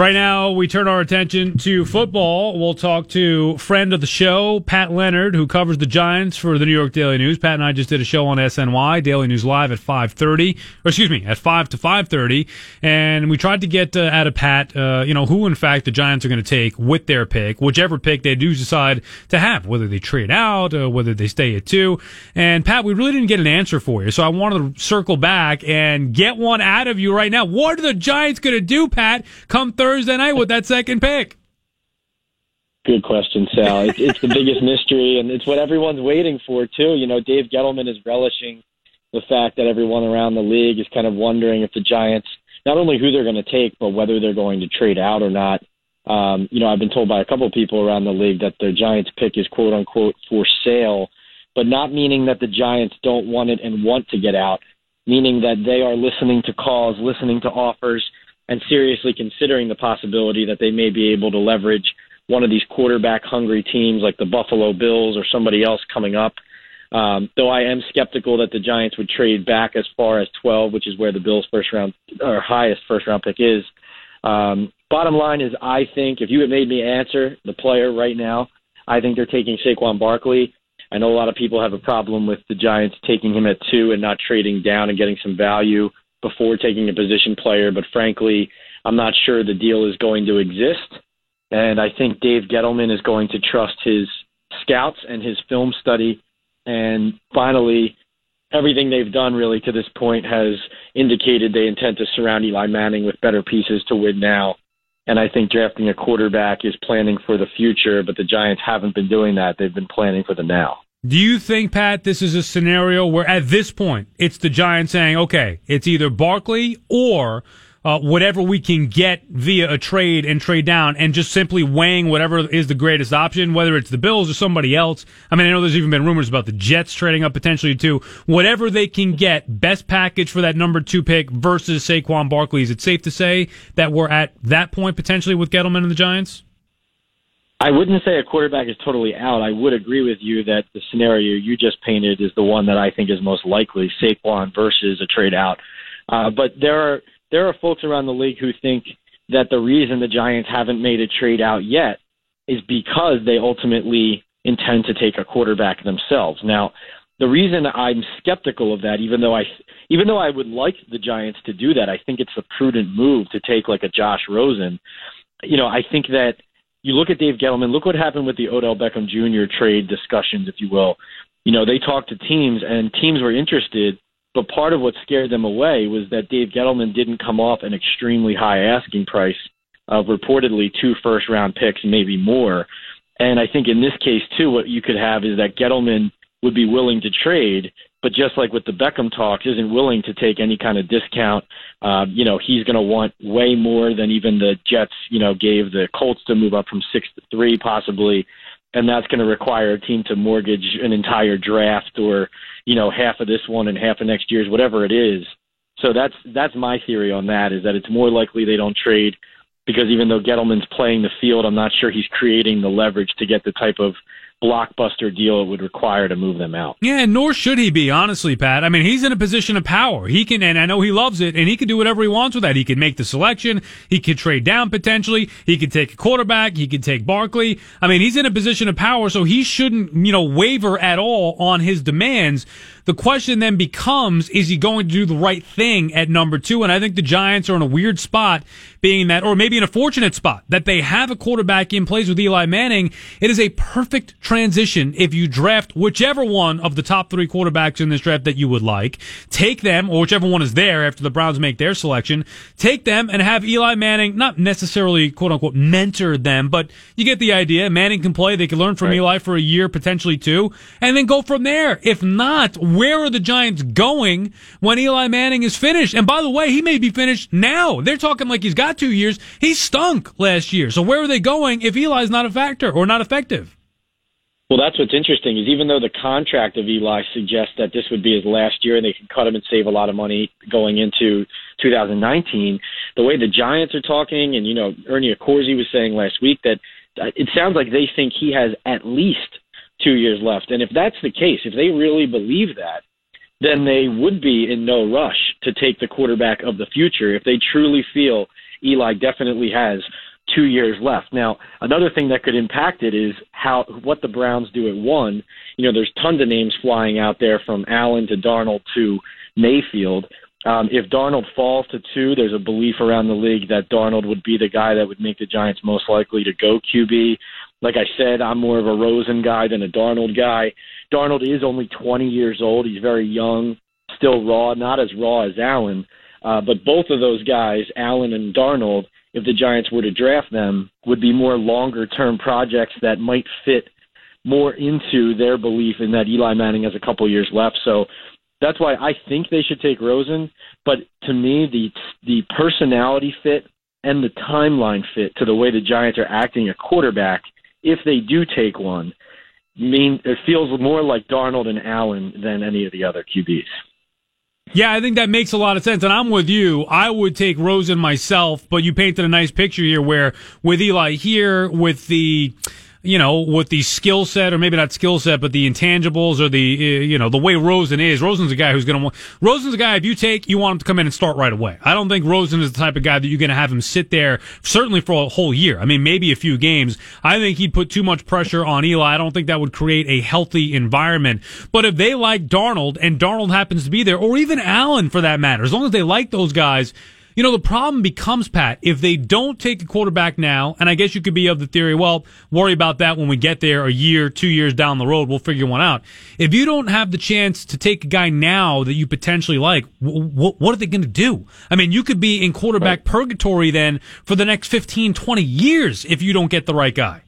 Right now, we turn our attention to football. We'll talk to friend of the show, Pat Leonard, who covers the Giants for the New York Daily News. Pat and I just did a show on SNY, Daily News Live at 5.30, or excuse me, at 5 to 5.30, and we tried to get uh, out of Pat, uh, you know, who in fact the Giants are going to take with their pick, whichever pick they do decide to have, whether they trade out, uh, whether they stay at two. And Pat, we really didn't get an answer for you, so I wanted to circle back and get one out of you right now. What are the Giants going to do, Pat, come Thursday? Thursday night with that second pick? Good question, Sal. It's, it's the biggest mystery, and it's what everyone's waiting for too. You know, Dave Gettleman is relishing the fact that everyone around the league is kind of wondering if the Giants, not only who they're going to take, but whether they're going to trade out or not. Um, you know, I've been told by a couple of people around the league that the Giants pick is quote unquote for sale, but not meaning that the Giants don't want it and want to get out, meaning that they are listening to calls, listening to offers, and seriously considering the possibility that they may be able to leverage one of these quarterback hungry teams like the Buffalo Bills or somebody else coming up. Um, though I am skeptical that the Giants would trade back as far as 12, which is where the Bills' first round or highest first round pick is. Um, bottom line is, I think if you had made me answer the player right now, I think they're taking Saquon Barkley. I know a lot of people have a problem with the Giants taking him at two and not trading down and getting some value before taking a position player, but frankly, I'm not sure the deal is going to exist. And I think Dave Gettleman is going to trust his scouts and his film study. And finally, everything they've done really to this point has indicated they intend to surround Eli Manning with better pieces to win now. And I think drafting a quarterback is planning for the future, but the Giants haven't been doing that. They've been planning for the now. Do you think, Pat, this is a scenario where at this point it's the Giants saying, okay, it's either Barkley or uh, whatever we can get via a trade and trade down and just simply weighing whatever is the greatest option, whether it's the Bills or somebody else. I mean, I know there's even been rumors about the Jets trading up potentially too. Whatever they can get, best package for that number two pick versus Saquon Barkley. Is it safe to say that we're at that point potentially with Gettleman and the Giants? I wouldn't say a quarterback is totally out. I would agree with you that the scenario you just painted is the one that I think is most likely, Saquon versus a trade out. Uh, but there are there are folks around the league who think that the reason the Giants haven't made a trade out yet is because they ultimately intend to take a quarterback themselves. Now, the reason I'm skeptical of that, even though I even though I would like the Giants to do that, I think it's a prudent move to take like a Josh Rosen. You know, I think that you look at Dave Gettleman, look what happened with the Odell Beckham Jr. trade discussions, if you will. You know, they talked to teams and teams were interested, but part of what scared them away was that Dave Gettleman didn't come off an extremely high asking price of reportedly two first round picks, maybe more. And I think in this case, too, what you could have is that Gettleman would be willing to trade, but just like with the Beckham talks, isn't willing to take any kind of discount. Uh, you know, he's going to want way more than even the Jets, you know, gave the Colts to move up from six to three, possibly. And that's going to require a team to mortgage an entire draft or, you know, half of this one and half of next year's, whatever it is. So that's that's my theory on that is that it's more likely they don't trade because even though Gettleman's playing the field, I'm not sure he's creating the leverage to get the type of blockbuster deal it would require to move them out. Yeah, nor should he be, honestly, Pat. I mean, he's in a position of power. He can, and I know he loves it, and he can do whatever he wants with that. He can make the selection. He could trade down potentially. He could take a quarterback. He could take Barkley. I mean, he's in a position of power, so he shouldn't, you know, waver at all on his demands. The question then becomes, is he going to do the right thing at number two? And I think the Giants are in a weird spot being that, or maybe in a fortunate spot that they have a quarterback in place with Eli Manning. It is a perfect transition if you draft whichever one of the top three quarterbacks in this draft that you would like, take them, or whichever one is there after the Browns make their selection, take them and have Eli Manning, not necessarily quote unquote mentor them, but you get the idea. Manning can play. They can learn from right. Eli for a year, potentially two, and then go from there. If not, where are the Giants going when Eli Manning is finished? And by the way, he may be finished now. They're talking like he's got two years. He stunk last year. So where are they going if Eli's not a factor or not effective? Well, that's what's interesting is even though the contract of Eli suggests that this would be his last year and they can cut him and save a lot of money going into 2019, the way the Giants are talking and, you know, Ernie Accorsi was saying last week that it sounds like they think he has at least two years left. And if that's the case, if they really believe that, then they would be in no rush to take the quarterback of the future if they truly feel Eli definitely has two years left. Now, another thing that could impact it is how what the Browns do at one. You know, there's tons of names flying out there from Allen to Darnold to Mayfield. Um, if Darnold falls to two, there's a belief around the league that Darnold would be the guy that would make the Giants most likely to go QB. Like I said, I'm more of a Rosen guy than a Darnold guy. Darnold is only 20 years old. He's very young, still raw, not as raw as Allen. Uh, but both of those guys, Allen and Darnold, if the Giants were to draft them, would be more longer term projects that might fit more into their belief in that Eli Manning has a couple years left. So that's why I think they should take Rosen. But to me, the the personality fit and the timeline fit to the way the Giants are acting a quarterback, if they do take one, mean it feels more like Darnold and Allen than any of the other QBs. Yeah, I think that makes a lot of sense. And I'm with you. I would take Rosen myself, but you painted a nice picture here where with Eli here, with the, you know, with the skill set, or maybe not skill set, but the intangibles or the, uh, you know, the way Rosen is. Rosen's a guy who's going to want, Rosen's a guy, if you take, you want him to come in and start right away. I don't think Rosen is the type of guy that you're going to have him sit there, certainly for a whole year. I mean, maybe a few games. I think he'd put too much pressure on Eli. I don't think that would create a healthy environment. But if they like Darnold and Darnold happens to be there, or even Allen for that matter, as long as they like those guys, you know, the problem becomes, Pat, if they don't take a quarterback now, and I guess you could be of the theory, well, worry about that when we get there a year, two years down the road, we'll figure one out. If you don't have the chance to take a guy now that you potentially like, w- w- what are they going to do? I mean, you could be in quarterback right. purgatory then for the next 15, 20 years if you don't get the right guy.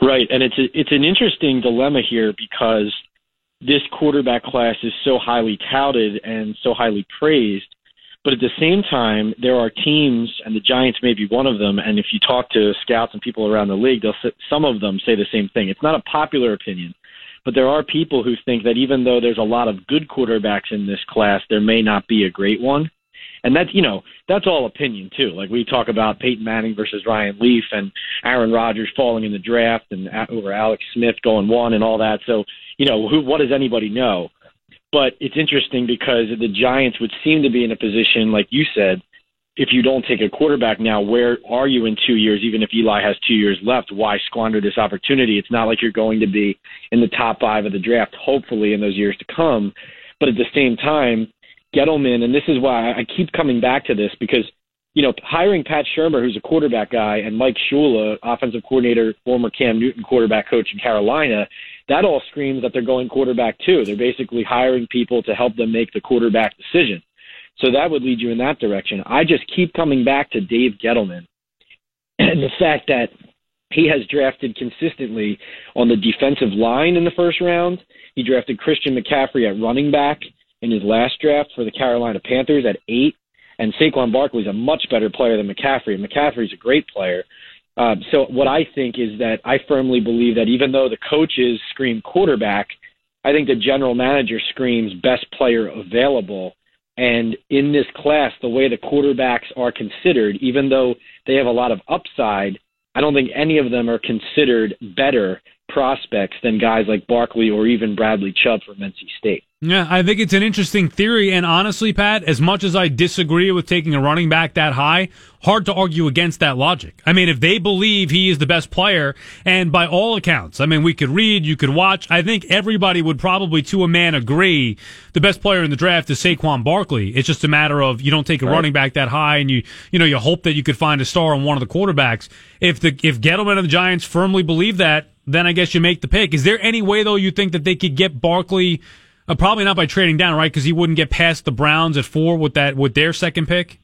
Right. And it's, a, it's an interesting dilemma here because this quarterback class is so highly touted and so highly praised but at the same time, there are teams, and the Giants may be one of them. And if you talk to scouts and people around the league, they'll some of them say the same thing. It's not a popular opinion, but there are people who think that even though there's a lot of good quarterbacks in this class, there may not be a great one. And that's you know that's all opinion too. Like we talk about Peyton Manning versus Ryan Leaf and Aaron Rodgers falling in the draft and over Alex Smith going one and all that. So you know who what does anybody know? But it's interesting because the Giants would seem to be in a position, like you said, if you don't take a quarterback now, where are you in two years? Even if Eli has two years left, why squander this opportunity? It's not like you're going to be in the top five of the draft, hopefully, in those years to come. But at the same time, Gettleman, and this is why I keep coming back to this because, you know, hiring Pat Shurmur, who's a quarterback guy, and Mike Shula, offensive coordinator, former Cam Newton quarterback coach in Carolina, that all screams that they're going quarterback too. They're basically hiring people to help them make the quarterback decision. So that would lead you in that direction. I just keep coming back to Dave Gettleman and the fact that he has drafted consistently on the defensive line in the first round. He drafted Christian McCaffrey at running back in his last draft for the Carolina Panthers at eight. And Saquon Barkley is a much better player than McCaffrey. McCaffrey's a great player. Um, so what I think is that I firmly believe that even though the coaches scream quarterback, I think the general manager screams best player available. And in this class, the way the quarterbacks are considered, even though they have a lot of upside, I don't think any of them are considered better prospects than guys like Barkley or even Bradley Chubb from NC State. Yeah, I think it's an interesting theory. And honestly, Pat, as much as I disagree with taking a running back that high, hard to argue against that logic. I mean, if they believe he is the best player, and by all accounts, I mean, we could read, you could watch, I think everybody would probably to a man agree the best player in the draft is Saquon Barkley. It's just a matter of you don't take a right. running back that high and you, you know, you hope that you could find a star on one of the quarterbacks. If the, if Gettleman and the Giants firmly believe that, then I guess you make the pick. Is there any way though you think that they could get Barkley uh, probably not by trading down, right? Because he wouldn't get past the Browns at four with that with their second pick.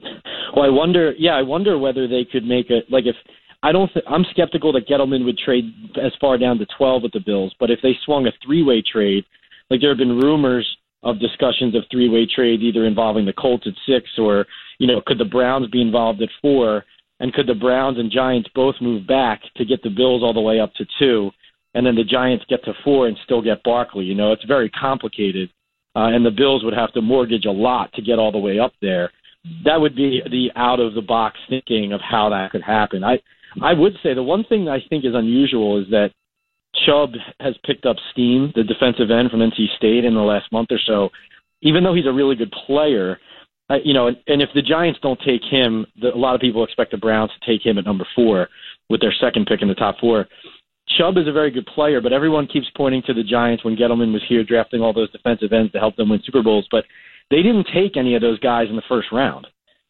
Well, I wonder. Yeah, I wonder whether they could make it like if I don't. Th- I'm skeptical that Gettleman would trade as far down to 12 with the Bills. But if they swung a three-way trade, like there have been rumors of discussions of three-way trades, either involving the Colts at six or you know could the Browns be involved at four, and could the Browns and Giants both move back to get the Bills all the way up to two? and then the Giants get to four and still get Barkley. You know, it's very complicated, uh, and the Bills would have to mortgage a lot to get all the way up there. That would be the out of the box thinking of how that could happen. I I would say the one thing I think is unusual is that Chubb has picked up steam, the defensive end from NC State, in the last month or so. Even though he's a really good player, you know, and, and if the Giants don't take him, the, a lot of people expect the Browns to take him at number four with their second pick in the top four. Chubb is a very good player, but everyone keeps pointing to the Giants when Gettleman was here drafting all those defensive ends to help them win Super Bowls, but they didn't take any of those guys in the first round.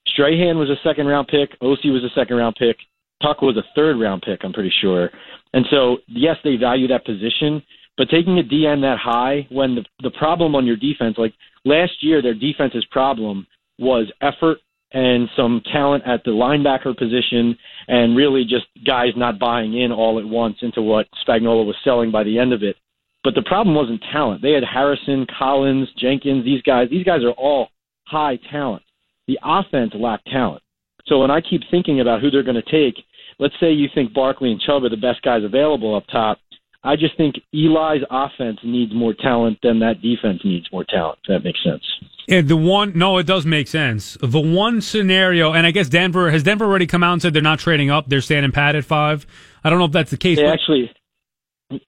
Strahan was a second round pick. Osi was a second round pick. Tuck was a third round pick, I'm pretty sure. And so, yes, they value that position, but taking a DN that high when the, the problem on your defense, like last year, their defense's problem was effort and some talent at the linebacker position and really just guys not buying in all at once into what Spagnuolo was selling by the end of it. But the problem wasn't talent. They had Harrison, Collins, Jenkins, these guys. These guys are all high talent. The offense lacked talent. So when I keep thinking about who they're going to take, let's say you think Barkley and Chubb are the best guys available up top. I just think Eli's offense needs more talent than that defense needs more talent. If that makes sense. And the one, no, it does make sense. The one scenario, and I guess Denver has Denver already come out and said they're not trading up; they're standing pat at five. I don't know if that's the case. They actually,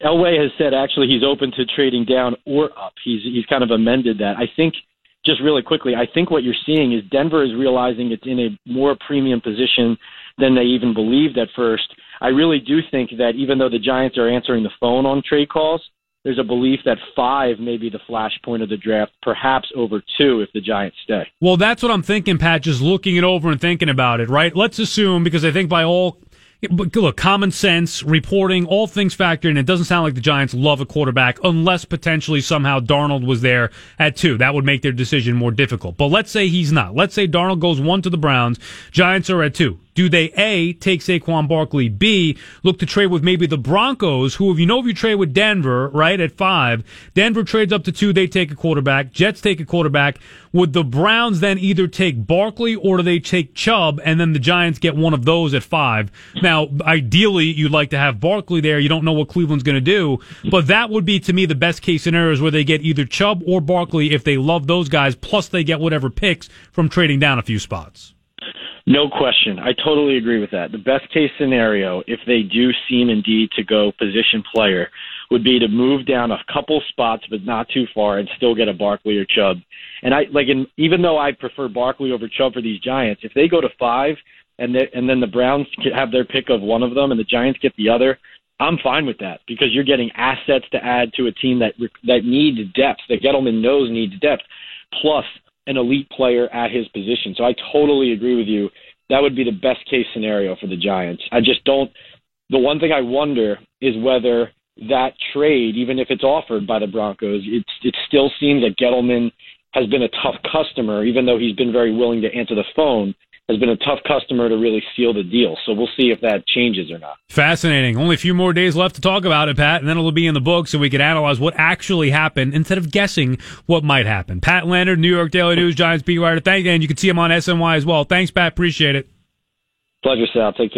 Elway has said actually he's open to trading down or up. He's he's kind of amended that. I think just really quickly, I think what you're seeing is Denver is realizing it's in a more premium position than they even believed at first. I really do think that even though the Giants are answering the phone on trade calls, there's a belief that five may be the flashpoint of the draft, perhaps over two if the Giants stay. Well, that's what I'm thinking, Pat, just looking it over and thinking about it, right? Let's assume, because I think by all look, common sense, reporting, all things factored in. It doesn't sound like the Giants love a quarterback unless potentially somehow Darnold was there at two. That would make their decision more difficult. But let's say he's not. Let's say Darnold goes one to the Browns. Giants are at two. Do they A, take Saquon Barkley, B, look to trade with maybe the Broncos, who, if you know, if you trade with Denver, right, at five, Denver trades up to two, they take a quarterback, Jets take a quarterback. Would the Browns then either take Barkley or do they take Chubb and then the Giants get one of those at five? Now, ideally, you'd like to have Barkley there. You don't know what Cleveland's going to do, but that would be to me the best case scenarios where they get either Chubb or Barkley if they love those guys, plus they get whatever picks from trading down a few spots. No question. I totally agree with that. The best case scenario, if they do seem indeed to go position player, would be to move down a couple spots, but not too far, and still get a Barkley or Chubb. And I like, in, even though I prefer Barkley over Chubb for these Giants, if they go to five, and they, and then the Browns have their pick of one of them, and the Giants get the other, I'm fine with that because you're getting assets to add to a team that that needs depth. That Gettleman knows needs depth, plus an elite player at his position. So I totally agree with you. That would be the best case scenario for the Giants. I just don't. The one thing I wonder is whether that trade, even if it's offered by the Broncos, it, it still seems that Gettleman has been a tough customer, even though he's been very willing to answer the phone has been a tough customer to really seal the deal. So we'll see if that changes or not. Fascinating. Only a few more days left to talk about it, Pat, and then it'll be in the books and we can analyze what actually happened instead of guessing what might happen. Pat Leonard, New York Daily News, Giants beat writer. Thank you, and you can see him on SNY as well. Thanks, Pat. Appreciate it. Pleasure, Sal. Take care.